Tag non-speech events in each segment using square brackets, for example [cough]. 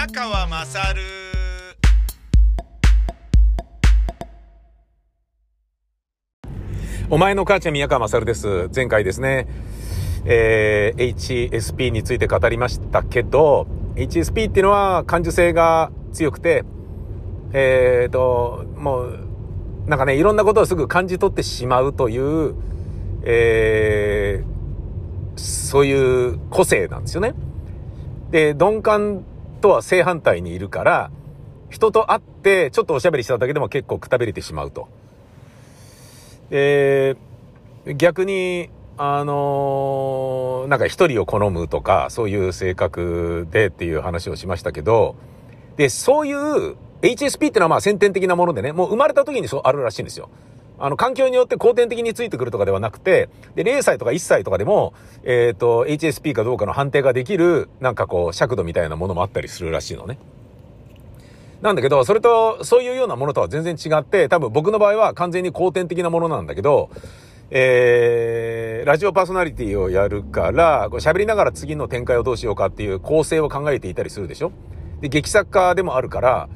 宮川まさるお前の母ちゃん宮川勝です。前回ですね、えー、HSP について語りましたけど、HSP っていうのは感受性が強くて、えーと、もう、なんかね、いろんなことをすぐ感じ取ってしまうという、えー、そういう個性なんですよね。で、鈍感とは正反対にいるから、人と会ってちょっとおしゃべりしただけでも結構くたびれてしまうと。で、逆に、あのー、なんか一人を好むとか、そういう性格でっていう話をしましたけど、で、そういう HSP っていうのはまあ先天的なものでね、もう生まれた時にそうあるらしいんですよ。あの、環境によって後天的についてくるとかではなくて、で、0歳とか1歳とかでも、えっ、ー、と、HSP かどうかの判定ができる、なんかこう、尺度みたいなものもあったりするらしいのね。なんだけど、それと、そういうようなものとは全然違って、多分僕の場合は完全に後天的なものなんだけど、えー、ラジオパーソナリティをやるから、喋りながら次の展開をどうしようかっていう構成を考えていたりするでしょで、劇作家でもあるから、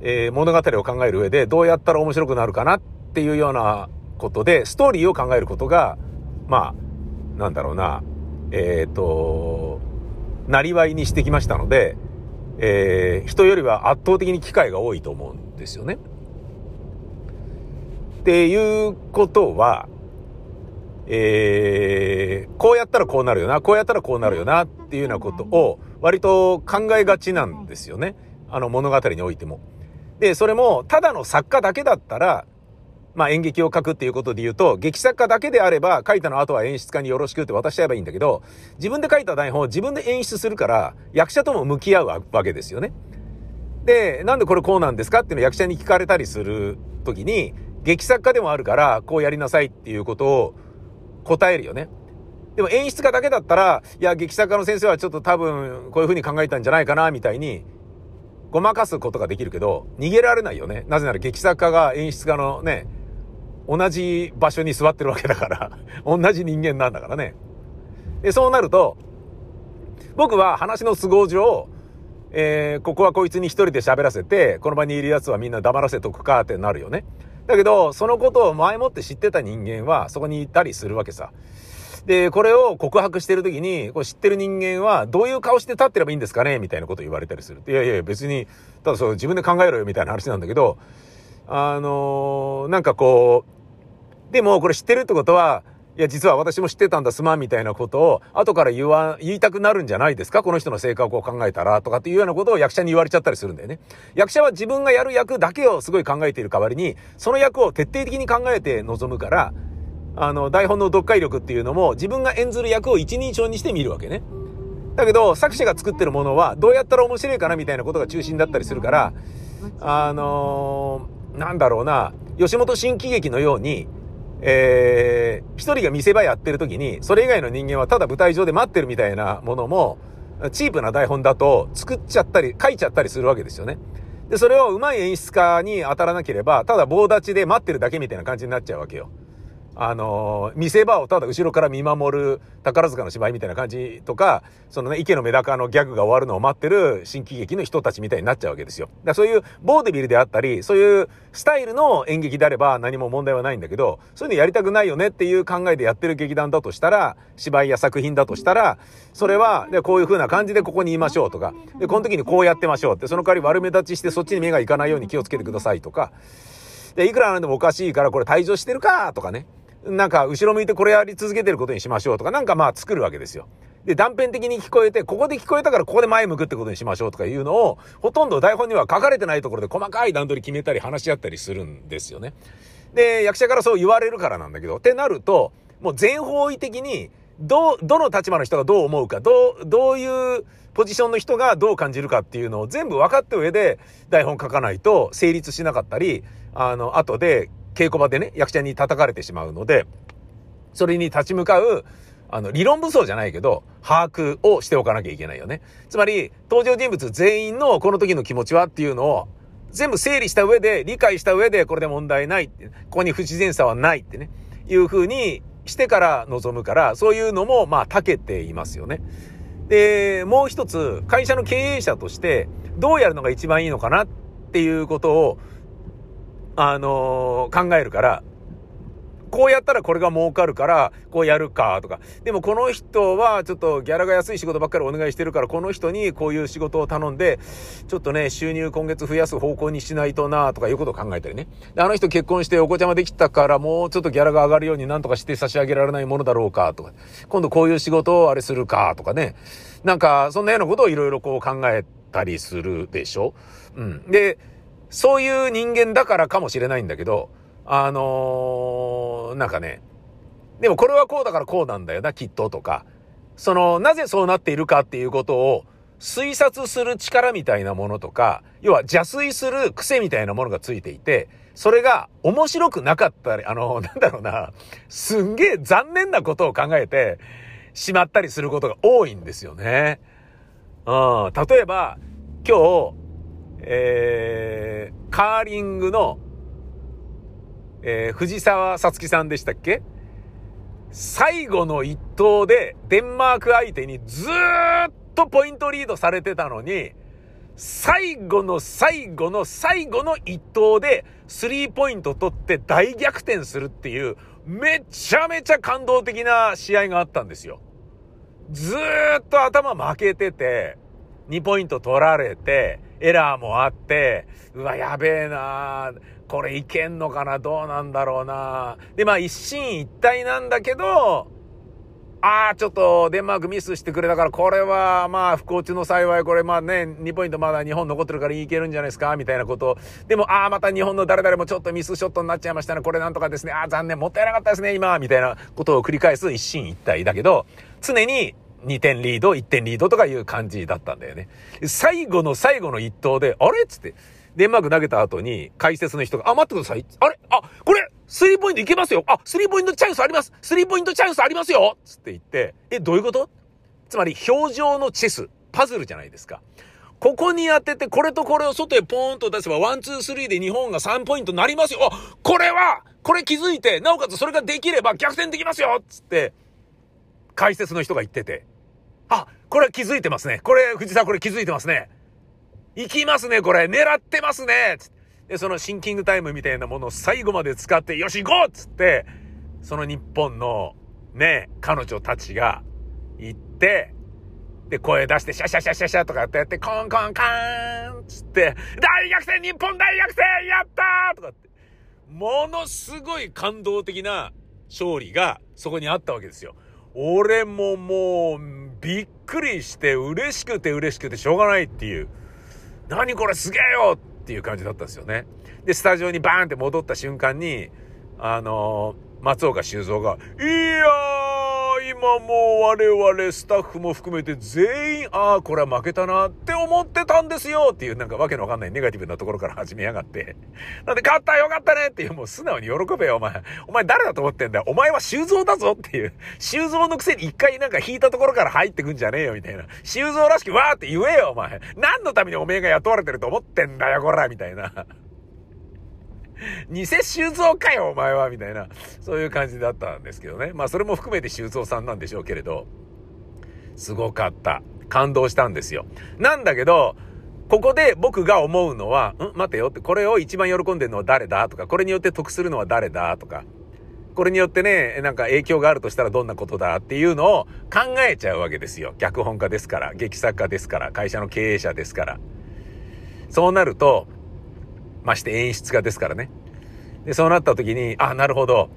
えー、物語を考える上でどうやったら面白くなるかなっっていうようなことで、ストーリーを考えることが、まあ、なんだろうな、えっ、ー、と、なりわいにしてきましたので、えー、人よりは圧倒的に機会が多いと思うんですよね。っていうことは、えー、こうやったらこうなるよな、こうやったらこうなるよなっていうようなことを割と考えがちなんですよね。あの物語においても。で、それもただの作家だけだったら、まあ演劇を書くっていうことで言うと、劇作家だけであれば、書いたの後は演出家によろしくって渡しちゃえばいいんだけど、自分で書いた台本を自分で演出するから、役者とも向き合うわけですよね。で、なんでこれこうなんですかっていうのを役者に聞かれたりするときに、劇作家でもあるから、こうやりなさいっていうことを答えるよね。でも演出家だけだったら、いや、劇作家の先生はちょっと多分、こういう風に考えたんじゃないかな、みたいに、ごまかすことができるけど、逃げられないよね。なぜなら劇作家が演出家のね、同じ場所に座ってるわけだから [laughs] 同じ人間なんだからね。で、そうなると、僕は話の都合上、えー、ここはこいつに一人で喋らせて、この場にいる奴はみんな黙らせとくかってなるよね。だけど、そのことを前もって知ってた人間はそこにいたりするわけさ。で、これを告白してる時に、こう知ってる人間はどういう顔して立ってればいいんですかね？みたいなこと言われたりする。いやいや別に、ただそう自分で考えろよみたいな話なんだけど、あのー、なんかこう、でもこれ知ってるってことは、いや、実は私も知ってたんだ、すまん、みたいなことを、後から言わ、言いたくなるんじゃないですか？この人の性格を考えたら、とかっていうようなことを役者に言われちゃったりするんだよね。役者は自分がやる役だけをすごい考えている代わりに、その役を徹底的に考えて臨むから、あの、台本の読解力っていうのも、自分が演ずる役を一人称にして見るわけね。だけど、作者が作ってるものは、どうやったら面白いかなみたいなことが中心だったりするから、あのー、なんだろうな、吉本新喜劇のように、えー、一人が見せ場やってる時に、それ以外の人間はただ舞台上で待ってるみたいなものも、チープな台本だと作っちゃったり、書いちゃったりするわけですよね。で、それを上手い演出家に当たらなければ、ただ棒立ちで待ってるだけみたいな感じになっちゃうわけよ。あの、見せ場をただ後ろから見守る宝塚の芝居みたいな感じとか、そのね、池のメダカのギャグが終わるのを待ってる新喜劇の人たちみたいになっちゃうわけですよ。だそういうボーデビルであったり、そういうスタイルの演劇であれば何も問題はないんだけど、そういうのやりたくないよねっていう考えでやってる劇団だとしたら、芝居や作品だとしたら、それは、で、こういう風な感じでここにいましょうとか、で、この時にこうやってましょうって、その代わり悪目立ちしてそっちに目がいかないように気をつけてくださいとか、で、いくらなんでもおかしいからこれ退場してるかとかね。なんか後ろ向いてこれやり続けてることにしましょうとか、なんかまあ作るわけですよ。で、断片的に聞こえて、ここで聞こえたからここで前向くってことにしましょうとかいうのを、ほとんど台本には書かれてないところで細かい段取り決めたり話し合ったりするんですよね。で、役者からそう言われるからなんだけど、ってなると、もう全方位的に、ど、どの立場の人がどう思うか、どう、どういうポジションの人がどう感じるかっていうのを全部分かった上で台本書かないと成立しなかったり、あの、後で稽古場でね、役者に叩かれてしまうので、それに立ち向かう、あの、理論武装じゃないけど、把握をしておかなきゃいけないよね。つまり、登場人物全員のこの時の気持ちはっていうのを、全部整理した上で、理解した上で、これで問題ない。ここに不自然さはないってね、いう風にしてから臨むから、そういうのも、まあ、長けていますよね。で、もう一つ、会社の経営者として、どうやるのが一番いいのかなっていうことを、あのー、考えるから、こうやったらこれが儲かるから、こうやるか、とか。でもこの人はちょっとギャラが安い仕事ばっかりお願いしてるから、この人にこういう仕事を頼んで、ちょっとね、収入今月増やす方向にしないとな、とかいうことを考えたりね。で、あの人結婚してお子ちゃまできたから、もうちょっとギャラが上がるようになんとかして差し上げられないものだろうか、とか。今度こういう仕事をあれするか、とかね。なんか、そんなようなことをいろいろこう考えたりするでしょ？うん。で、そういう人間だからかもしれないんだけど、あのー、なんかね、でもこれはこうだからこうなんだよな、きっととか、その、なぜそうなっているかっていうことを推察する力みたいなものとか、要は邪推する癖みたいなものがついていて、それが面白くなかったり、あの、[laughs] なんだろうな、すんげえ残念なことを考えてしまったりすることが多いんですよね。うん、例えば、今日、えー、カーリングのえー、藤沢さつきさんでしたっけ？最後の一投でデンマーク相手にずーっとポイントリードされてたのに、最後の最後の最後の一投でスリーポイント取って大逆転するっていうめちゃめちゃ感動的な試合があったんですよ。ずーっと頭負けてて、2ポイント取られて、エラーもあって、うわ、やべえなこれいけんのかなどうなんだろうなで、まあ一進一退なんだけど、ああ、ちょっとデンマークミスしてくれたから、これはまあ不幸中の幸い、これまあね、2ポイントまだ日本残ってるからいけるんじゃないですかみたいなこと。でも、ああ、また日本の誰々もちょっとミスショットになっちゃいましたね。これなんとかですね。ああ、残念。もったいなかったですね、今。みたいなことを繰り返す一進一退だけど、常に2点リード、1点リードとかいう感じだったんだよね。最後の最後の一投で、あれ？つって、デンマーク投げた後に、解説の人が、あ、待ってください。あれ？あ、これ、スリーポイントいけますよ。あ、スリーポイントチャンスあります。スリーポイントチャンスありますよ。つって言って、え、どういうこと？つまり、表情のチェス、パズルじゃないですか。ここに当てて、これとこれを外へポーンと出せば、 one、two、three で日本が3ポイントになりますよ。あ、これは、これ気づいて、なおかつそれができれば逆転できますよ。つって、解説の人が言ってて。あ、これ気づいてますね。これ、藤さんこれ気づいてますね。行きますね、これ。狙ってますね。つ。で、そのシンキングタイムみたいなものを最後まで使って、よし、行こうっつって、その日本のね、彼女たちが行って、で、声出して、シャシャシャシャシャとかってやって、コンコンカーンつって、大逆転日本大逆転やったとかって、ものすごい感動的な勝利がそこにあったわけですよ。俺ももう、びっくりして嬉しくて嬉しくてしょうがないっていう。何これすげえよっていう感じだったんですよね。で、スタジオにバーンって戻った瞬間に、あの、松岡修造が、いやー今もう我々スタッフも含めて全員、ああ、これは負けたなって思ってたんですよっていうなんかわけのわかんないネガティブなところから始めやがって。[laughs] なんで勝ったよかったねっていうもう素直に喜べよお前。お前誰だと思ってんだよ。お前は修造だぞっていう。修造のくせに一回なんか引いたところから入ってくんじゃねえよみたいな。修造らしくわーって言えよお前。何のためにおめえが雇われてると思ってんだよこらみたいな。[laughs] 偽修造かよ、お前は、みたいな、そういう感じだったんですけどね。まあ、それも含めて修造さんなんでしょうけれど、すごかった。感動したんですよ。なんだけど、ここで僕が思うのは、ん待てよって、これを一番喜んでるのは誰だ？とか、これによって得するのは誰だ？とか、これによってね、なんか影響があるとしたらどんなことだ？っていうのを考えちゃうわけですよ。脚本家ですから、劇作家ですから、会社の経営者ですから。そうなると、まして演出家ですからね。で、そうなった時に、あ、なるほど。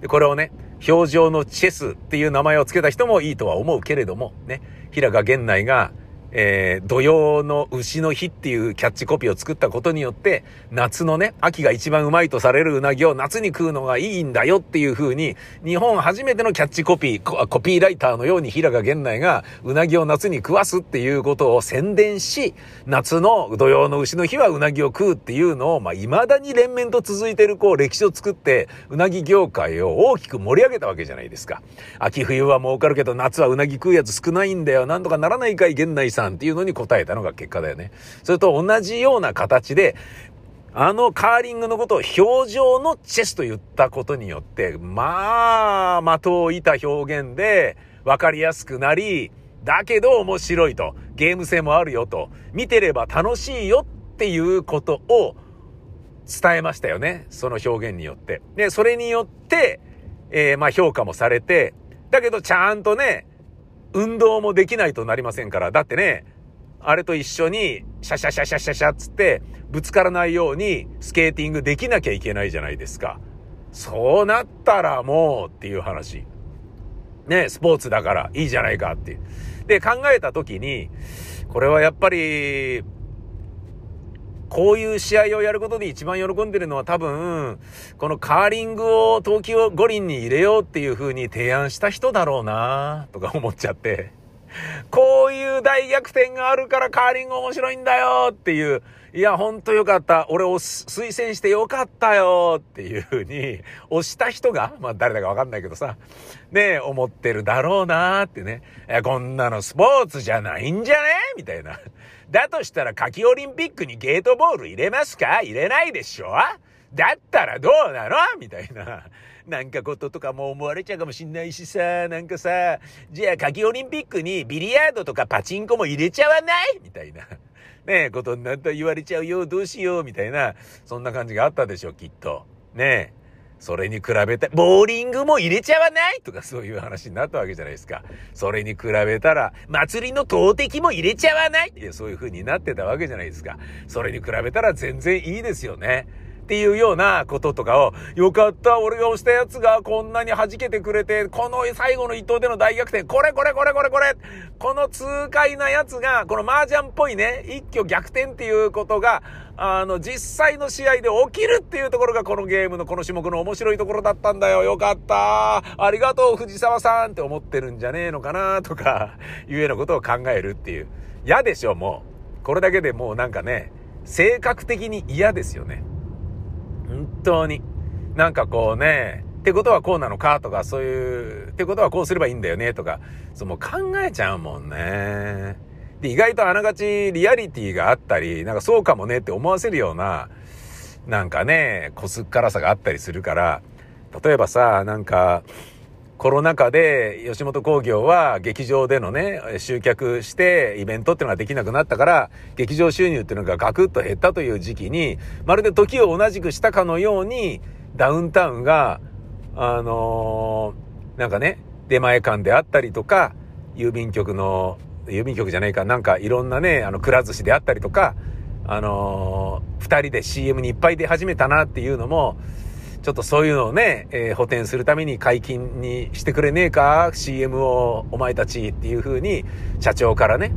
で、これをね、表情のチェスっていう名前を付けた人もいいとは思うけれども、ね、平賀源内が、えー、土曜の牛の日っていうキャッチコピーを作ったことによって、夏のね、秋が一番うまいとされるうなぎを夏に食うのがいいんだよっていう風に、日本初めてのキャッチコピー、コピーライターのように平賀源内がうなぎを夏に食わすっていうことを宣伝し、夏の土曜の牛の日はうなぎを食うっていうのを、まあ、未だに連綿と続いてるこう歴史を作って、うなぎ業界を大きく盛り上げたわけじゃないですか。秋冬は儲かるけど夏はうなぎ食うやつ少ないんだよ。なんとかならないかい源内さんっていうのに答えたのが結果だよね。それと同じような形で、あのカーリングのことを表情のチェスと言ったことによって、まあ、的を射た表現で分かりやすくなり、だけど面白いと。ゲーム性もあるよと。見てれば楽しいよっていうことを伝えましたよね。その表現によって。で、それによって、えー、まあ評価もされて、だけどちゃんとね、運動もできないとなりませんから。だってね、あれと一緒に、シャシャシャシャシャシャつって、ぶつからないようにスケーティングできなきゃいけないじゃないですか。そうなったらもうっていう話。ね、スポーツだからいいじゃないかっていう。で、考えた時に、これはやっぱり、こういう試合をやることで一番喜んでるのは多分、このカーリングを冬季五輪に入れようっていう風に提案した人だろうなとか思っちゃって。こういう大逆転があるからカーリング面白いんだよっていう、いや、ほんとよかった。俺を推薦してよかったよっていう風に、押した人が、まあ誰だかわかんないけどさ、ね思ってるだろうなってね。こんなのスポーツじゃないんじゃねみたいな。だとしたら夏季オリンピックにゲートボール入れますか？入れないでしょ？だったらどうなの？みたいな。なんかこととかも思われちゃうかもしんないしさ、なんかさ、じゃあ夏季オリンピックにビリヤードとかパチンコも入れちゃわない？みたいな。ねえ、ことになったら言われちゃうよ、どうしよう、みたいな、そんな感じがあったでしょ、きっと。ねえ。それに比べて、ボーリングも入れちゃわないとかそういう話になったわけじゃないですか。それに比べたら、祭りの投擲も入れちゃわないって、そういう風になってたわけじゃないですか。それに比べたら全然いいですよね。っていうようなこととかを、よかった、俺が押したやつがこんなに弾けてくれて、この最後の一投での大逆転、これこれこれこれこれ、この痛快なやつが、この麻雀っぽいね、一挙逆転っていうことが、あの、実際の試合で起きるっていうところがこのゲームのこの種目の面白いところだったんだよ。よかった。ありがとう、藤沢さんって思ってるんじゃねえのかなとか、いうようなことを考えるっていう。嫌でしょ、もう。これだけでもうなんかね、性格的に嫌ですよね。本当に。なんかこうね、ってことはこうなのかとか、そういう、ってことはこうすればいいんだよねとか、そうもう考えちゃうもんね。で、意外とあながちリアリティがあったり、なんかそうかもねって思わせるような、なんかね、こすっからさがあったりするから、例えばさ、なんか、コロナ禍で吉本興業は劇場でのね、集客してイベントっていうのができなくなったから、劇場収入っていうのがガクッと減ったという時期に、まるで時を同じくしたかのように、ダウンタウンが、あのー、なんかね、出前館であったりとか、郵便局の、郵便局じゃないか、なんかいろんなね、あの、くら寿司であったりとか、あのー、二人で CM にいっぱい出始めたなっていうのも、ちょっとそういうのをね、えー、補填するために解禁にしてくれねえか ?CM をお前たちっていう風に社長からね、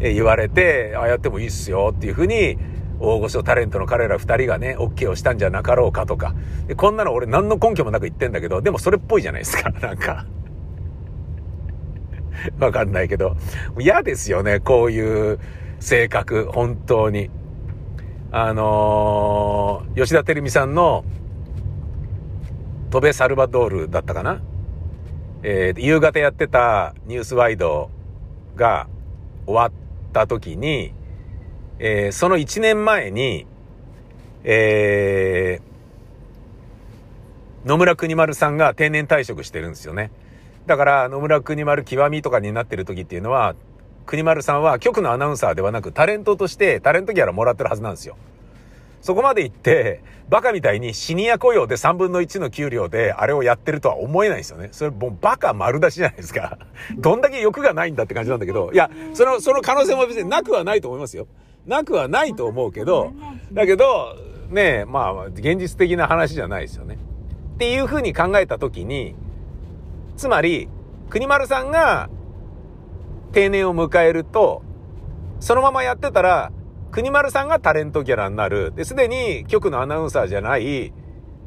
えー、言われて、ああやってもいいっすよっていう風に大御所タレントの彼ら二人がね、OK をしたんじゃなかろうかとか。で、こんなの俺何の根拠もなく言ってんだけど、でもそれっぽいじゃないですか、[laughs] なんか。[laughs] わかんないけど。嫌ですよね、こういう性格、本当に。あのー、吉田照美さんの戸ベサルバドールだったかな？えー、夕方やってたニュースワイドが終わった時に、えー、その1年前に、えー、野村国丸さんが定年退職してるんですよね。だから、野村国丸極みとかになってる時っていうのは、国丸さんは局のアナウンサーではなくタレントとしてタレントギャラもらってるはずなんですよ。そこまで行って、バカみたいにシニア雇用で3分の1の給料であれをやってるとは思えないですよね。それもうバカ丸出しじゃないですか。[laughs] どんだけ欲がないんだって感じなんだけど、いや、その、その可能性も別になくはないと思いますよ。なくはないと思うけど、だけど、ねまあ、現実的な話じゃないですよね。っていうふうに考えたときに、つまり、国丸さんが定年を迎えると、そのままやってたら、国丸さんがタレントギャラになる。で、すでに局のアナウンサーじゃない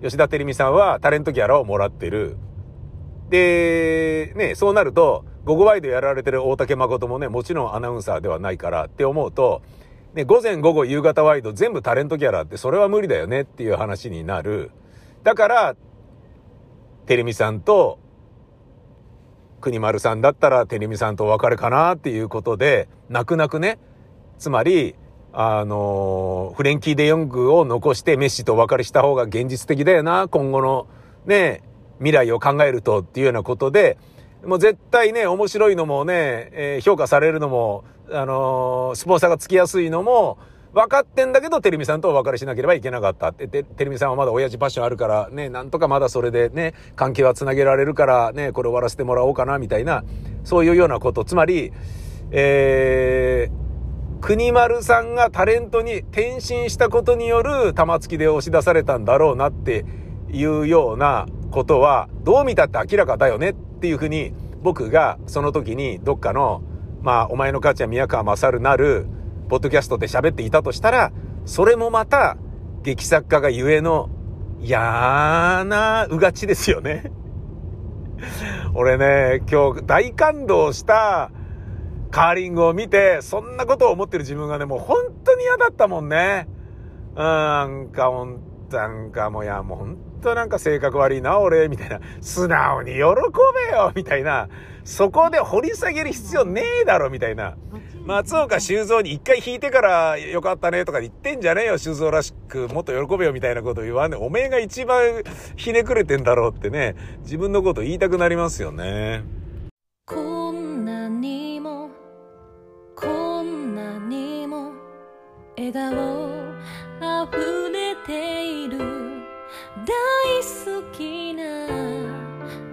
吉田照美さんはタレントギャラをもらってる。で、ね、そうなると、午後ワイドやられてる大竹誠もね、もちろんアナウンサーではないからって思うと、ね、午前午後夕方ワイド全部タレントギャラってそれは無理だよねっていう話になる。だから、照美さんと国丸さんだったら照美さんとお別れかなっていうことで、泣く泣くね、つまり、あの、フレンキー・デ・ヨングを残してメッシとお別れした方が現実的だよな、今後のね、未来を考えるとっていうようなことで、もう絶対ね、面白いのもね、えー、評価されるのも、あのー、スポンサーがつきやすいのも、分かってんだけど、テレビさんとお別れしなければいけなかったって。テレビさんはまだ親父パッションあるから、ね、なんとかまだそれでね、関係は繋げられるから、ね、これ終わらせてもらおうかな、みたいな、そういうようなこと。つまり、えー、国丸さんがタレントに転身したことによる玉突きで押し出されたんだろうなっていうようなことは、どう見たって明らかだよねっていうふうに、僕がその時にどっかの、まあ、お前の母ちゃん宮川勝なる、ポッドキャストで喋っていたとしたら、それもまた、劇作家がゆえの、嫌なうがちですよね。[laughs] 俺ね、今日大感動したカーリングを見て、そんなことを思ってる自分がね、もう本当に嫌だったもんね。うん、なんかほん、なんかもういや、もう本当なんか性格悪いな、俺、みたいな。素直に喜べよ、みたいな。そこで掘り下げる必要ねえだろ、みたいな。松岡修造に一回弾いてからよかったねとか言ってんじゃねえよ、修造らしく。もっと喜べよみたいなこと言わんねおめえが一番ひねくれてんだろうってね、自分のこと言いたくなりますよね。こんなにも、笑顔溢れている。大好きな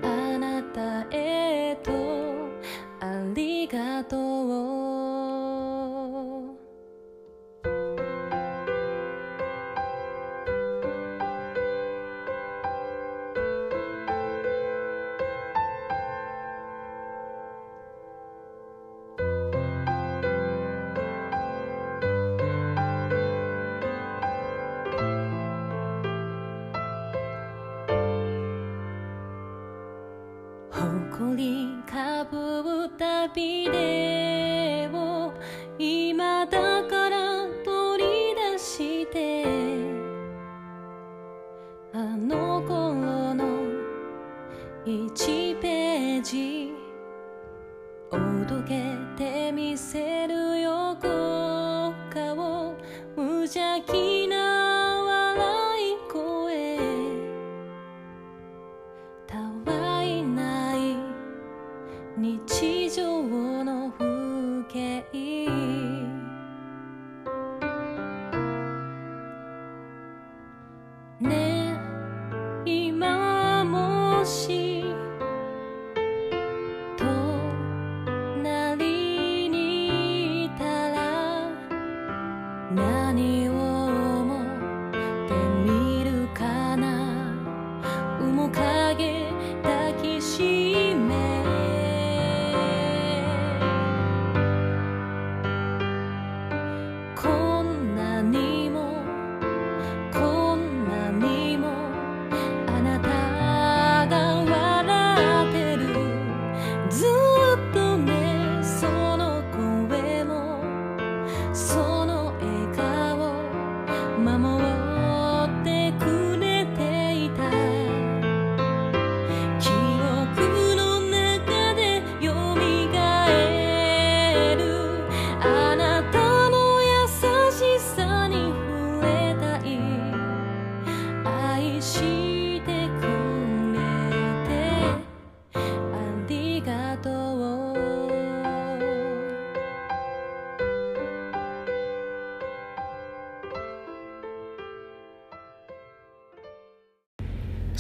あなたへとありがとう。旅でを今だから取り出してあの頃の1ページおどけてみせる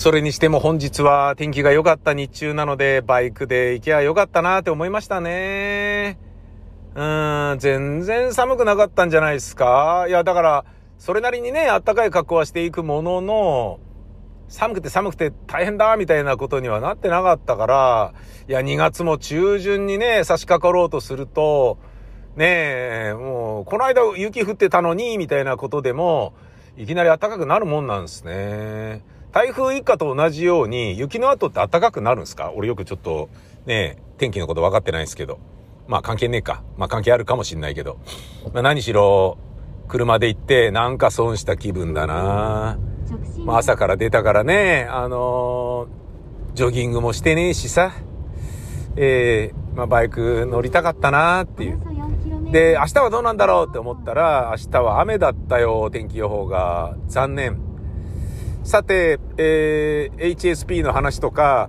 それにしても本日は天気が良かった日中なので、バイクで行けば良かったなって思いましたね。うーん、全然寒くなかったんじゃないですかいや、だから、それなりにね、あったかい格好はしていくものの、寒くて寒くて大変だみたいなことにはなってなかったから、いや、2月も中旬にね、差し掛かろうとすると、ねえ、もう、この間雪降ってたのに、みたいなことでも、いきなり暖かくなるもんなんですね。台風一過と同じように、雪の後って暖かくなるんですか？俺よくちょっと、ね、天気のこと分かってないんですけど。まあ関係ねえか。まあ関係あるかもしんないけど。まあ何しろ、車で行ってなんか損した気分だなまあ朝から出たからね、あのー、ジョギングもしてねえしさ。えー、まあバイク乗りたかったなっていう。で、明日はどうなんだろうって思ったら、明日は雨だったよ、天気予報が。残念。さて、えー、HSP の話とか、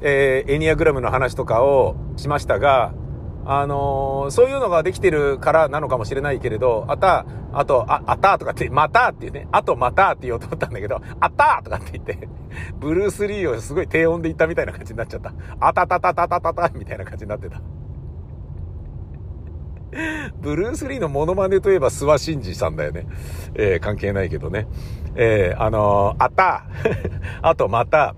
えー、エニアグラムの話とかをしましたが、あのー、そういうのができてるからなのかもしれないけれど、あた、あと、あ、あたとかって、またっていうね、あとまたって言おうと思ったんだけど、あたとかって言って、ブルース・リーをすごい低音で言ったみたいな感じになっちゃった。あたたたたたたたみたいな感じになってた。ブルース・リーのモノマネといえば諏訪真二さんだよね。えー、関係ないけどね。えー、あのー、あた、[laughs] あとまた、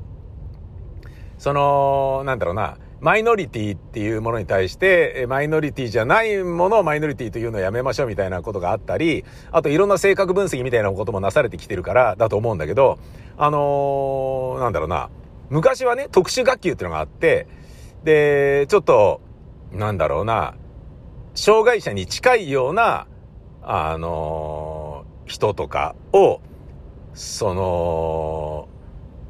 その、なんだろうな、マイノリティっていうものに対して、マイノリティじゃないものをマイノリティというのをやめましょうみたいなことがあったり、あといろんな性格分析みたいなこともなされてきてるからだと思うんだけど、あのー、なんだろうな、昔はね、特殊学級っていうのがあって、で、ちょっと、なんだろうな、障害者に近いような、あのー、人とかを、その、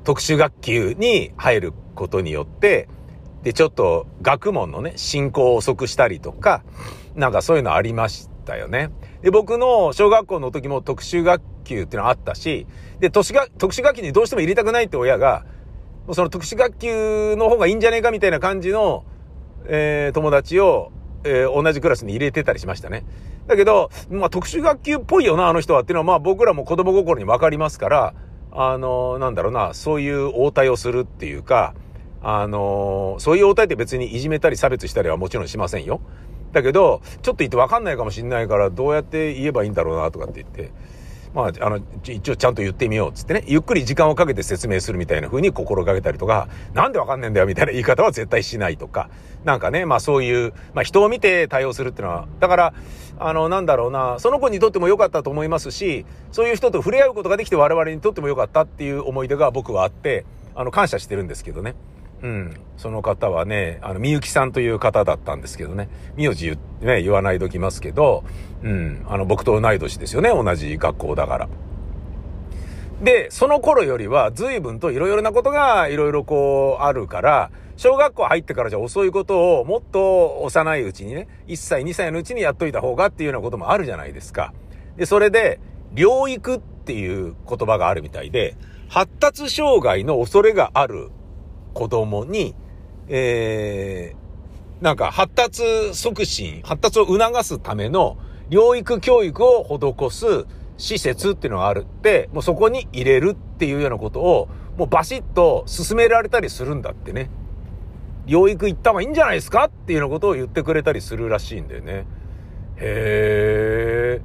特殊学級に入ることによって、で、ちょっと学問のね、進行を遅くしたりとか、なんかそういうのありましたよね。で、僕の小学校の時も特殊学級っていうのあったし、で、特殊学、特殊学級にどうしても入れたくないって親が、その特殊学級の方がいいんじゃねえかみたいな感じの、えー、友達を、えー、同じクラスに入れてたりしましたね。だけど、まあ特殊学級っぽいよな、あの人はっていうのは、まあ僕らも子供心にわかりますから、あの、なんだろうな、そういう応対をするっていうか、あのそういう応対って別にいじめたり差別したりはもちろんしませんよ。だけど、ちょっと言ってわかんないかもしんないから、どうやって言えばいいんだろうな、とかって言って。まあ、あの、一応ちゃんと言ってみようっ、つってね。ゆっくり時間をかけて説明するみたいな風に心がけたりとか、なんでわかんねえんだよ、みたいな言い方は絶対しないとか。なんかね、まあそういう、まあ人を見て対応するっていうのは、だから、あの、なんだろうな、その子にとっても良かったと思いますし、そういう人と触れ合うことができて我々にとっても良かったっていう思い出が僕はあって、あの、感謝してるんですけどね。うん。その方はね、あの、みゆきさんという方だったんですけどね。名字言,、ね、言わないときますけど、うん。あの、僕と同い年ですよね。同じ学校だから。で、その頃よりは随分といろいろなことがいろいろこうあるから、小学校入ってからじゃ遅いことをもっと幼いうちにね、1歳2歳のうちにやっといた方がっていうようなこともあるじゃないですか。で、それで、療育っていう言葉があるみたいで、発達障害の恐れがある子供に、えー、なんか発達促進、発達を促すための療育教育を施す施設っていうのがあるって、もうそこに入れるっていうようなことを、もうバシッと進められたりするんだってね。療育行った方がいいんじゃないですかっていうようなことを言ってくれたりするらしいんだよね。へ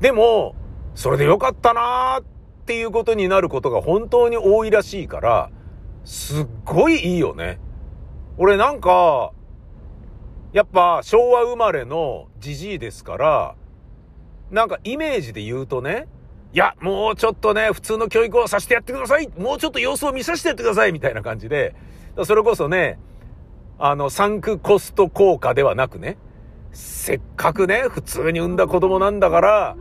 ー。でも、それでよかったなーっていうことになることが本当に多いらしいから、すっごいいいよね。俺なんか、やっぱ昭和生まれのじじいですから、なんかイメージで言うとね、いや、もうちょっとね、普通の教育をさせてやってくださいもうちょっと様子を見させてやってくださいみたいな感じで、それこそね、あの、サンクコスト効果ではなくね、せっかくね、普通に産んだ子供なんだから、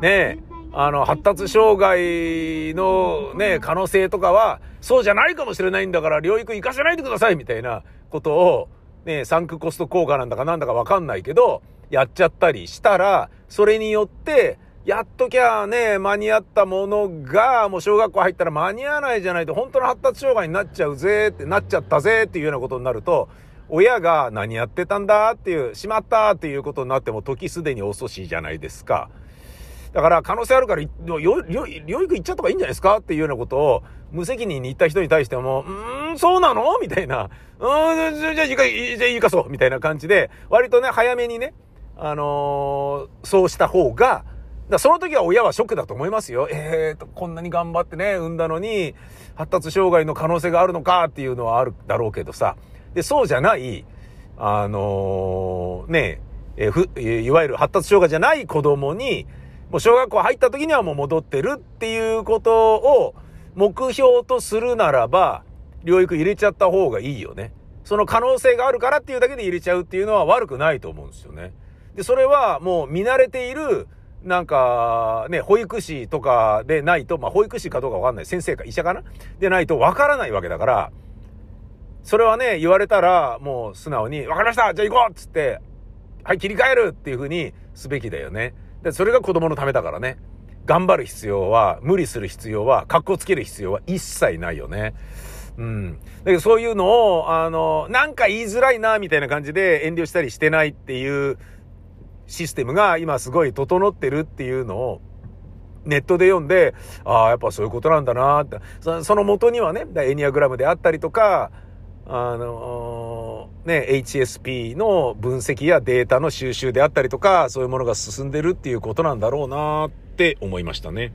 ね、あの、発達障害のね、可能性とかは、そうじゃないかもしれないんだから、療育行かせないでくださいみたいなことを、ね、サンクコスト効果なんだかなんだかわかんないけど、やっちゃったりしたら、それによって、やっときゃね、間に合ったものが、もう小学校入ったら間に合わないじゃないと、本当の発達障害になっちゃうぜって、なっちゃったぜっていうようなことになると、親が何やってたんだっていう、しまったっていうことになっても時すでに遅しいじゃないですか。だから可能性あるから、療育行っちゃった方がいいんじゃないですかっていうようなことを、無責任に言った人に対しても、うーん、そうなの？みたいな。[laughs] うーん、じゃあ、じゃあ、じゃあ、いいかそうみたいな感じで、割とね、早めにね、あのー、そうした方が、だその時は親はショックだと思いますよ。えーと、こんなに頑張ってね、産んだのに、発達障害の可能性があるのかっていうのはあるだろうけどさ。で、そうじゃない、あのー、ねえ、ふ、いわゆる発達障害じゃない子供に、もう小学校入った時にはもう戻ってるっていうことを目標とするならば、療育入れちゃった方がいいよね。その可能性があるからっていうだけで入れちゃうっていうのは悪くないと思うんですよね。で、それはもう見慣れている、なんか、ね、保育士とかでないと、まあ、保育士かどうかわかんない。先生か医者かな？でないとわからないわけだから、それはね、言われたら、もう素直に、わかりましたじゃあ行こうっつって、はい、切り替えるっていう風にすべきだよね。で、それが子供のためだからね。頑張る必要は、無理する必要は、格好つける必要は一切ないよね。うん。だけどそういうのを、あの、なんか言いづらいな、みたいな感じで遠慮したりしてないっていうシステムが今すごい整ってるっていうのを、ネットで読んで、ああ、やっぱそういうことなんだなって。その元にはね、エニアグラムであったりとか、あのね、HSP の分析やデータの収集であったりとか、そういうものが進んでるっていうことなんだろうなって思いましたね。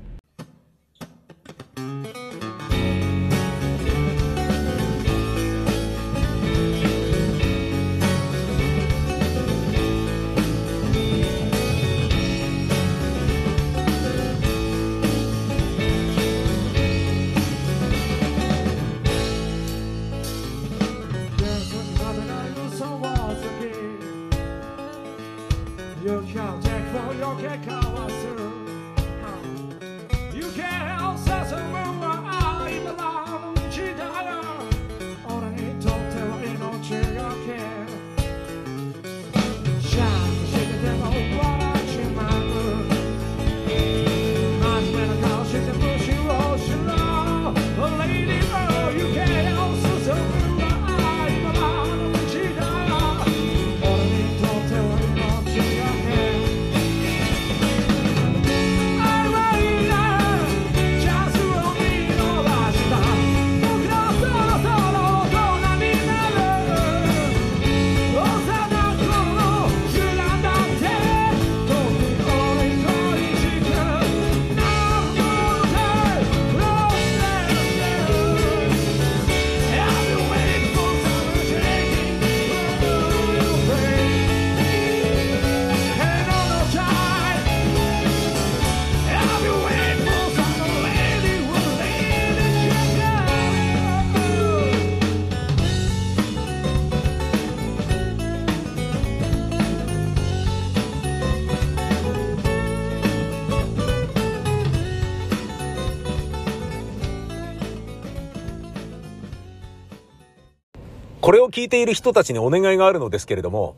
聞いている人たちにお願いがあるのですけれども、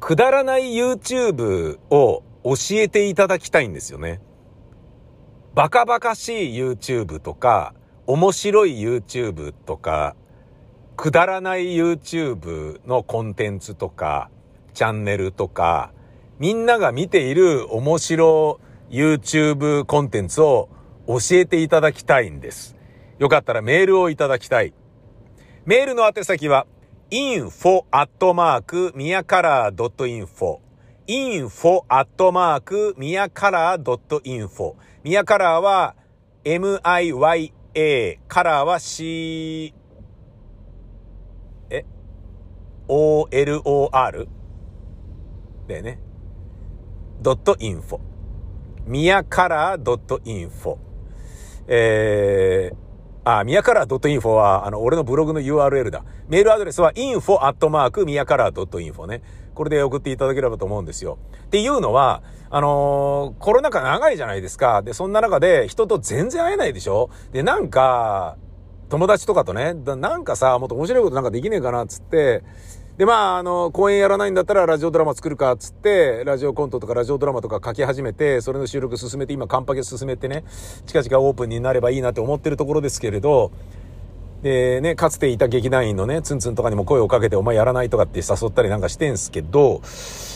くだらない YouTube を教えていただきたいんですよね。バカバカしい YouTube とか、面白い YouTube とか、くだらない YouTube のコンテンツとか、チャンネルとか、みんなが見ている面白 YouTube コンテンツを教えていただきたいんです。よかったらメールをいただきたい。メールの宛先は info アットマークミヤカラー .info info アットマークミヤカラー .info ミヤカラーは miya カラーは c え olor だよね。ドットインフォ。ミヤカラードットインフォ。えー、あ、ミヤカラー .info は、あの、俺のブログの URL だ。メールアドレスは info アットマークミヤカラー .info ね。これで送っていただければと思うんですよ。っていうのは、あのー、コロナ禍長いじゃないですか。で、そんな中で人と全然会えないでしょ？で、なんか、友達とかとね、なんかさ、もっと面白いことなんかできねえかな、つって、で、まあ、あの、公演やらないんだったらラジオドラマ作るか、っつって、ラジオコントとかラジオドラマとか書き始めて、それの収録進めて、今、カンパケ進めてね、近々オープンになればいいなって思ってるところですけれど、でね、かつていた劇団員のね、ツンツンとかにも声をかけて、お前やらないとかって誘ったりなんかしてんすけど、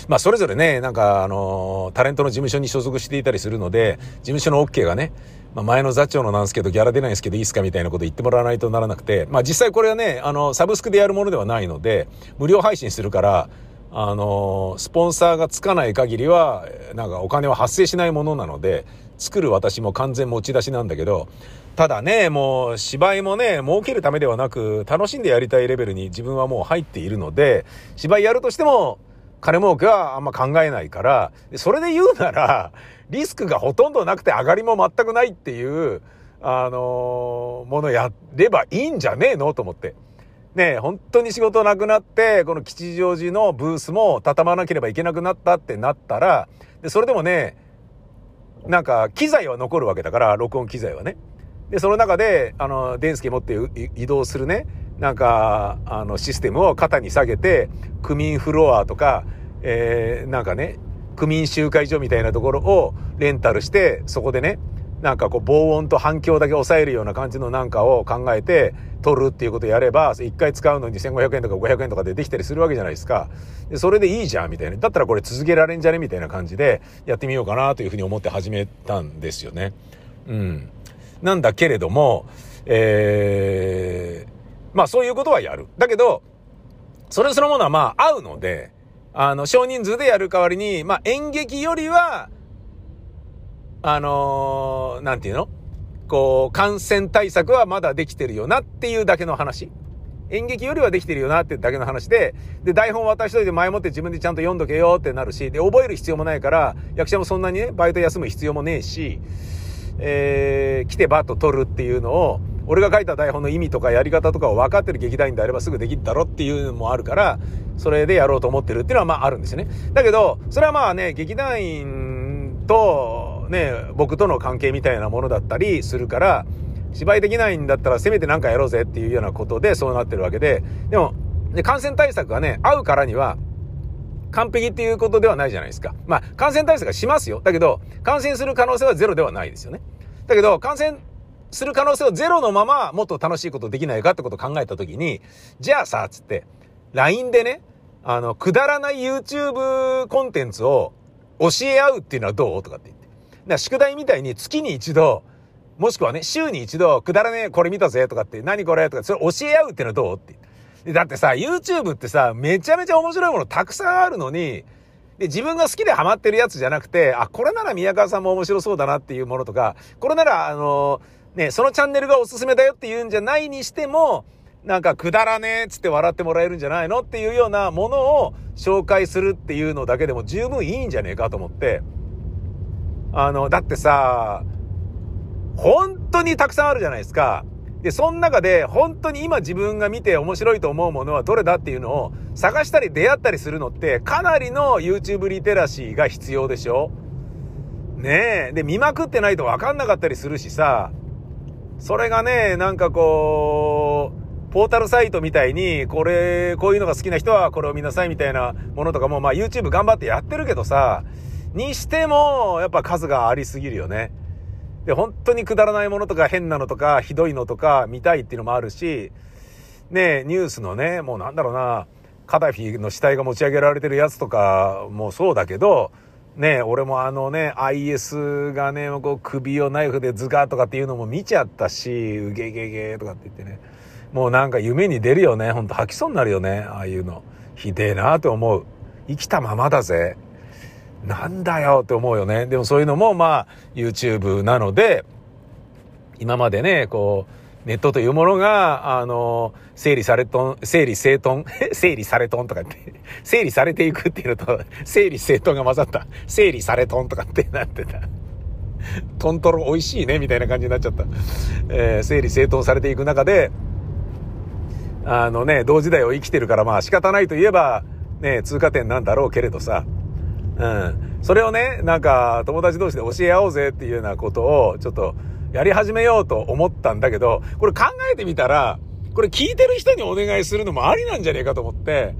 まあ、それぞれね、なんか、あの、タレントの事務所に所属していたりするので、事務所の OK がね、まあ、前の座長のなんですけど、ギャラ出ないんですけどいいですかみたいなこと言ってもらわないとならなくて、まあ実際これはね、あの、サブスクでやるものではないので、無料配信するから、あの、スポンサーがつかない限りは、なんかお金は発生しないものなので、作る私も完全持ち出しなんだけど、ただね、もう芝居もね、儲けるためではなく、楽しんでやりたいレベルに自分はもう入っているので、芝居やるとしても、金儲けはあんま考えないから、それで言うなら、リスクがほとんどなくて上がりも全くないっていう、あの、ものやればいいんじゃねえのと思って。ね本当に仕事なくなって、この吉祥寺のブースも畳まなければいけなくなったってなったら、で、それでもね、なんか、機材は残るわけだから、録音機材はね。で、その中で、あの、電助持って移動するね、なんか、あの、システムを肩に下げて、区民フロアとか、えー、なんかね、区民集会所みたいなところをレンタルして、そこでね、なんかこう防音と反響だけ抑えるような感じのなんかを考えて撮るっていうことをやれば、1回使うのに1500円とか500円とかでできたりするわけじゃないですか。で、それでいいじゃんみたいな。だったらこれ続けられんじゃねみたいな感じでやってみようかなというふうに思って始めたんですよね。うん。なんだけれども、えー、まあそういうことはやる。だけど、それそのものはまあ合うので、あの、少人数でやる代わりに、まあ演劇よりは、あのー、なんていうの？こう、感染対策はまだできてるよなっていうだけの話。演劇よりはできてるよなっていうだけの話で、で、台本渡しといて前もって自分でちゃんと読んどけよってなるし、で、覚える必要もないから、役者もそんなにね、バイト休む必要もねえし、えー、来てバッと撮るっていうのを、俺が書いた台本の意味とかやり方とかを分かってる劇団員であればすぐできるだろっていうのもあるから、それでやろうと思ってるっていうのはまああるんですよね。だけど、それはまあね、劇団員とね、僕との関係みたいなものだったりするから、芝居できないんだったらせめて何かやろうぜっていうようなことでそうなってるわけで、でも、で感染対策がね、合うからには、完璧っていうことではないじゃないですか。まあ、感染対策はしますよ。だけど、感染する可能性はゼロではないですよね。だけど、感染する可能性をゼロのまま、もっと楽しいことできないかってことを考えたときに、じゃあさ、つって、LINE でね、あの、くだらない YouTube コンテンツを教え合うっていうのはどうとかって言って。だから宿題みたいに月に一度、もしくはね、週に一度、くだらねえ、これ見たぜとかって、何これとか、それ教え合うっていうのはどうってだってさ、YouTube ってさ、めちゃめちゃ面白いものたくさんあるのに、で、自分が好きでハマってるやつじゃなくて、あ、これなら宮川さんも面白そうだなっていうものとか、これなら、あのーね、そのチャンネルがおすすめだよって言うんじゃないにしても、なんかくだらねえっつって笑ってもらえるんじゃないのっていうようなものを紹介するっていうのだけでも十分いいんじゃねえかと思って。あの、だってさ、本当にたくさんあるじゃないですか。で、その中で本当に今自分が見て面白いと思うものはどれだっていうのを探したり出会ったりするのってかなりの YouTube リテラシーが必要でしょねえ。で、見まくってないとわかんなかったりするしさ、それがね、なんかこう、ポータルサイトみたいに、これ、こういうのが好きな人はこれを見なさいみたいなものとかも、まあ YouTube 頑張ってやってるけどさ、にしても、やっぱ数がありすぎるよね。で、本当にくだらないものとか変なのとか、ひどいのとか見たいっていうのもあるし、ねニュースのね、もうなんだろうな、カダフィの死体が持ち上げられてるやつとかもそうだけど、ね俺もあのね、IS がね、こう首をナイフでズガーとかっていうのも見ちゃったし、うげげげとかって言ってね。もうなんか夢に出るよね。ほんと吐きそうになるよね。ああいうの。ひでえなと思う。生きたままだぜ。なんだよって思うよね。でもそういうのもまあ YouTube なので、今までね、こう、ネットというものが、あの、整理されとん、整理整頓 [laughs] 整理されとんとかって、[laughs] 整理されていくっていうのと、整理整頓が混ざった、整理されとんとかって [laughs] なってた。トントロ美味しいね、みたいな感じになっちゃった。えー、整理整頓されていく中で、あのね、同時代を生きてるからまあ仕方ないといえば、ね、通過点なんだろうけれどさ、うん。それをね、なんか友達同士で教え合おうぜっていうようなことを、ちょっと、やり始めようと思ったんだけど、これ考えてみたら、これ聞いてる人にお願いするのもありなんじゃねえかと思って、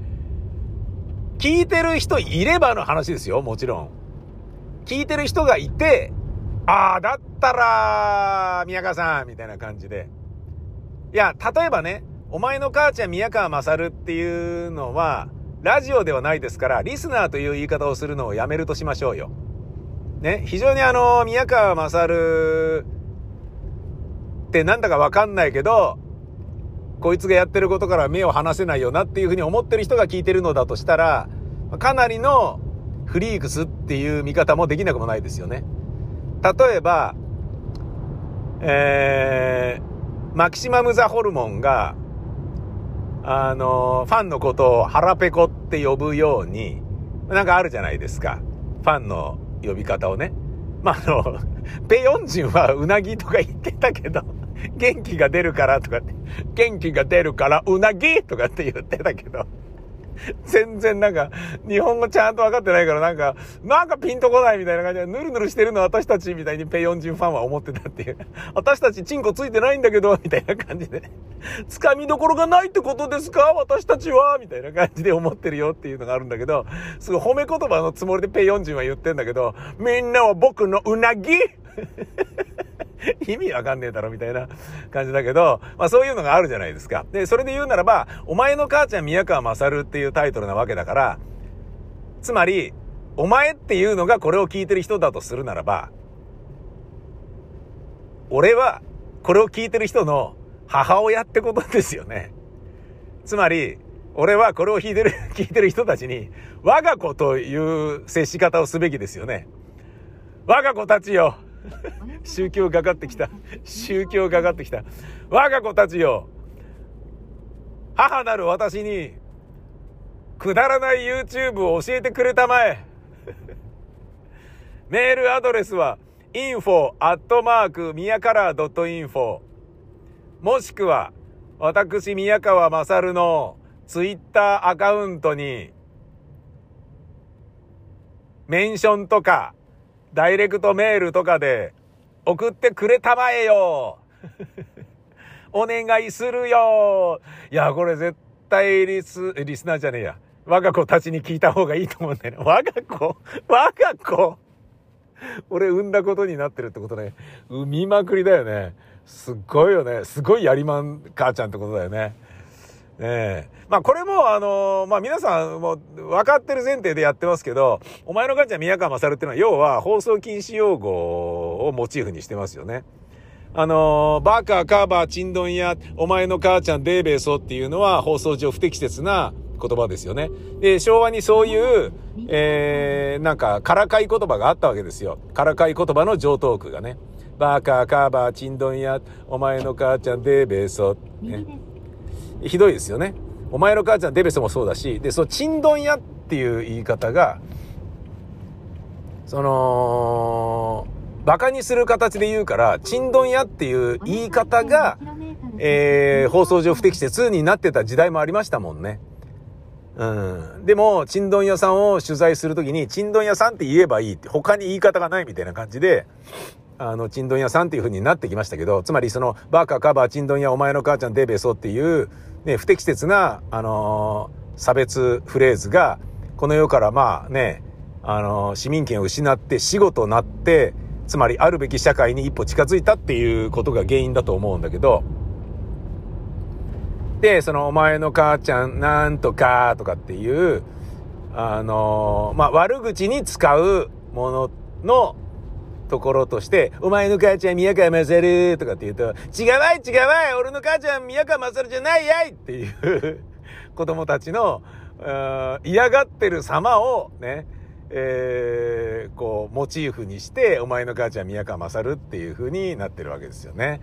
聞いてる人いればの話ですよ、もちろん。聞いてる人がいて、ああ、だったら、宮川さん、みたいな感じで。いや、例えばね、お前の母ちゃん宮川勝っていうのは、ラジオではないですから、リスナーという言い方をするのをやめるとしましょうよ。ね、非常にあの、宮川勝ってなんだかわかんないけど、こいつがやってることから目を離せないよなっていうふうに思ってる人が聞いてるのだとしたら、かなりのフリークスっていう見方もできなくもないですよね。例えば、えー、マキシマム・ザ・ホルモンが、あの、ファンのことを腹ペコって呼ぶように、なんかあるじゃないですか。ファンの呼び方をね。まあ、あの、ペヨンジンはうなぎとか言ってたけど、元気が出るからとかって、元気が出るからうなぎとかって言ってたけど、全然なんか、日本語ちゃんと分かってないからなんか、なんかピンとこないみたいな感じで、ぬるぬるしてるの私たちみたいにペヨンジンファンは思ってたっていう。私たちチンコついてないんだけど、みたいな感じで、つかみどころがないってことですか？私たちはみたいな感じで思ってるよっていうのがあるんだけど、すごい褒め言葉のつもりでペヨンジンは言ってんだけど、みんなは僕のうなぎ？[laughs] 意味わかんねえだろみたいな感じだけど、まあそういうのがあるじゃないですか。で、それで言うならば、お前の母ちゃん宮川勝っていうタイトルなわけだから、つまり、お前っていうのがこれを聞いてる人だとするならば、俺はこれを聞いてる人の母親ってことですよね。つまり、俺はこれを聞いてる、[laughs] 聞いてる人たちに、我が子という接し方をすべきですよね。我が子たちよ [laughs] 宗教がかってきた。宗教がかってきた。我が子たちよ母なる私に、くだらない YouTube を教えてくれたまえ。[laughs] メールアドレスは、info アットマーク宮カラー .info もしくは、私宮川勝のツイッターアカウントに、メンションとか、ダイレクトメールとかで送ってくれたまえよ [laughs] お願いするよいや、これ絶対リス、リスナーじゃねえや。我が子たちに聞いた方がいいと思うんだよね。我が子？我が子？俺産んだことになってるってことね。産みまくりだよね。すっごいよね。すごいやりまん母ちゃんってことだよね。ええまあこれもあのー、まあ皆さんも分かってる前提でやってますけど、お前の母ちゃん宮川勝っていうのは要は放送禁止用語をモチーフにしてますよね。あのー、バカ、カバー、チンドンや、お前の母ちゃん、デーベーソっていうのは放送上不適切な言葉ですよね。で、昭和にそういう、えー、なんか、からかい言葉があったわけですよ。からかい言葉の上等句がね。バカ、カバー、チンドンや、お前の母ちゃん、デーベーソ、ね。ひどいですよね。お前の母ちゃん、デベソもそうだし、で、その、チンドン屋っていう言い方が、その、馬鹿にする形で言うから、チンドン屋っていう言い方が、えー、放送上不適切になってた時代もありましたもんね。うん。でも、チンドン屋さんを取材するときに、チンドン屋さんって言えばいいって、他に言い方がないみたいな感じで、あの、チンドン屋さんっていう風になってきましたけど、つまりその、バカカバーチンドン屋お前の母ちゃんデベソっていう、ね、不適切な、あのー、差別フレーズが、この世からまあね、あのー、市民権を失って死後となって、つまりあるべき社会に一歩近づいたっていうことが原因だと思うんだけど、で、そのお前の母ちゃんなんとかとかっていう、あのー、まあ、悪口に使うもののところとして、お前の母ちゃん宮川勝とかって言うと、違うわい違うわい俺の母ちゃん宮川勝じゃないやいっていう子供たちの、[laughs] 嫌がってる様をね、えー、こう、モチーフにして、お前の母ちゃん宮川勝っていう風になってるわけですよね。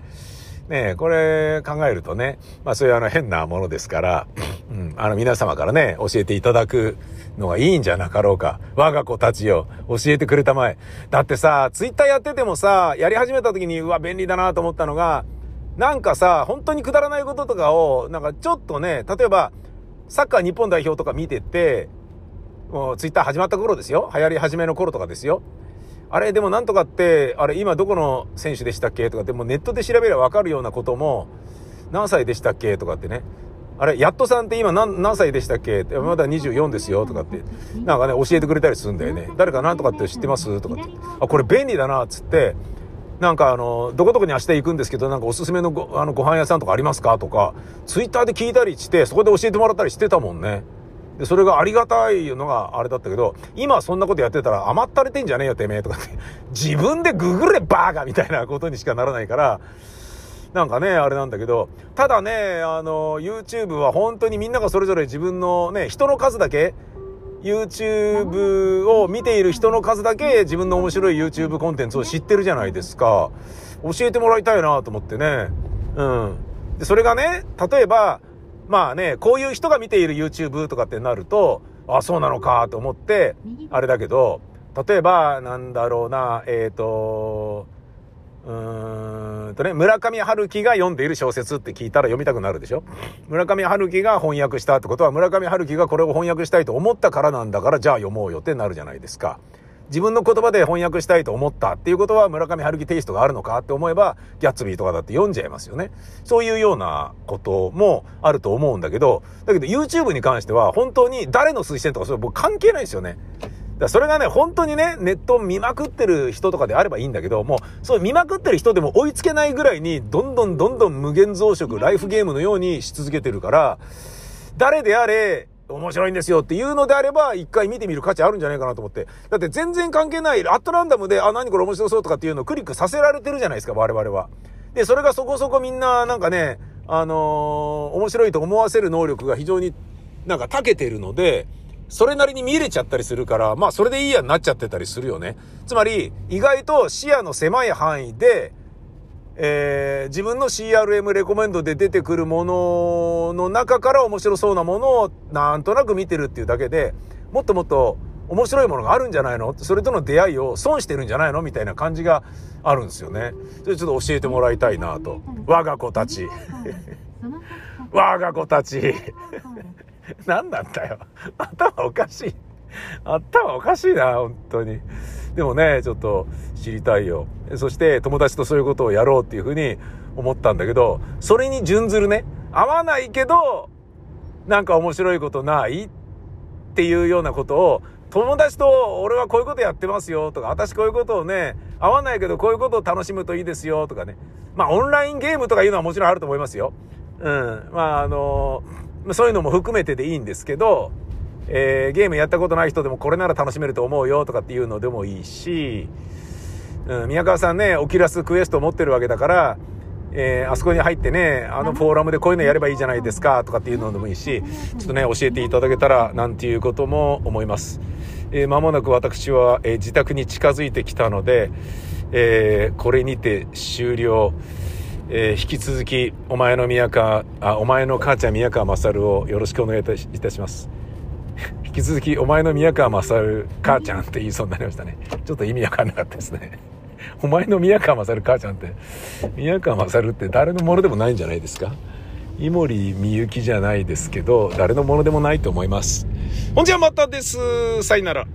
ねこれ考えるとね、まあそういうあの変なものですから、うん、あの皆様からね、教えていただくのがいいんじゃなかろうか。我が子たちよ、教えてくれたまえ。だってさ、ツイッターやっててもさ、やり始めた時に、うわ、便利だなと思ったのが、なんかさ、本当にくだらないこととかを、なんかちょっとね、例えば、サッカー日本代表とか見てて、もうツイッター始まった頃ですよ。流行り始めの頃とかですよ。あれ、でもなんとかって、あれ、今どこの選手でしたっけ？とか、でもネットで調べればわかるようなことも、何歳でしたっけ？とかってね。あれ、やっとさんって今何何歳でしたっけ？まだ24ですよ。とかって、なんかね、教えてくれたりするんだよね。誰かな？んとかって知ってます？とかって。あ、これ便利だな、っつって、なんかあの、どこどこに明日行くんですけど、なんかおすすめのごあのご飯屋さんとかありますか？とか、ツイッターで聞いたりして、そこで教えてもらったりしてたもんね。で、それがありがたいのがあれだったけど、今そんなことやってたら甘ったれてんじゃねえよ、てめえとかって。[laughs] 自分でググれバーガーみたいなことにしかならないから、なんかね、あれなんだけど、ただね、あの、YouTube は本当にみんながそれぞれ自分のね、人の数だけ、YouTube を見ている人の数だけ自分の面白い YouTube コンテンツを知ってるじゃないですか。教えてもらいたいなと思ってね。うん。で、それがね、例えば、まあね、こういう人が見ている YouTube とかってなると、あ、そうなのかと思って、あれだけど、例えば、なんだろうな、えっ、ー、と、うーんとね、村上春樹が読んでいる小説って聞いたら読みたくなるでしょ？村上春樹が翻訳したってことは、村上春樹がこれを翻訳したいと思ったからなんだから、じゃあ読もうよってなるじゃないですか。自分の言葉で翻訳したいと思ったっていうことは村上春樹テイストがあるのかって思えば、ギャッツビーとかだって読んじゃいますよね。そういうようなこともあると思うんだけど、だけど YouTube に関しては本当に誰の推薦とかそれ僕関係ないですよね。だそれがね、本当にね、ネットを見まくってる人とかであればいいんだけど、もう、そう見まくってる人でも追いつけないぐらいに、どんどんどんどん無限増殖、ライフゲームのようにし続けてるから、誰であれ、面白いんですよっていうのであれば、一回見てみる価値あるんじゃないかなと思って。だって全然関係ない、アットランダムで、あ、何これ面白そうとかっていうのをクリックさせられてるじゃないですか、我々は。で、それがそこそこみんな、なんかね、あのー、面白いと思わせる能力が非常になんか長けてるので、それなりに見れちゃったりするから、まあそれでいいやになっちゃってたりするよね。つまり、意外と視野の狭い範囲で、えー、自分の CRM レコメンドで出てくるものの中から面白そうなものをなんとなく見てるっていうだけで、もっともっと面白いものがあるんじゃないの？それとの出会いを損してるんじゃないの？みたいな感じがあるんですよね。それちょっと教えてもらいたいなと。我が子たち。我が子たち。何なんだよ。頭おかしい。[laughs] 頭おかしいな、本当に。でもね、ちょっと知りたいよ。そして友達とそういうことをやろうっていうふうに思ったんだけど、それに準ずるね、合わないけど、なんか面白いことないっていうようなことを、友達と俺はこういうことやってますよとか、私こういうことをね、合わないけどこういうことを楽しむといいですよとかね。まあオンラインゲームとかいうのはもちろんあると思いますよ。うん。まああのそういうのも含めてでいいんですけど、えー、ゲームやったことない人でもこれなら楽しめると思うよとかっていうのでもいいし、うん、宮川さんね、オキラスクエスト持ってるわけだから、えー、あそこに入ってね、あのフォーラムでこういうのやればいいじゃないですかとかっていうのでもいいし、ちょっとね、教えていただけたらなんていうことも思います。えー、間もなく私は、えー、自宅に近づいてきたので、えー、これにて終了。えー、引き続き、お前の宮川、あ、お前の母ちゃん宮川勝をよろしくお願いいたします。引き続き、お前の宮川勝母ちゃんって言いそうになりましたね。ちょっと意味わかんなかったですね。[laughs] お前の宮川勝母ちゃんって、宮川勝って誰のものでもないんじゃないですか？井森美幸じゃないですけど、誰のものでもないと思います。ほんじゃまたです。さよなら。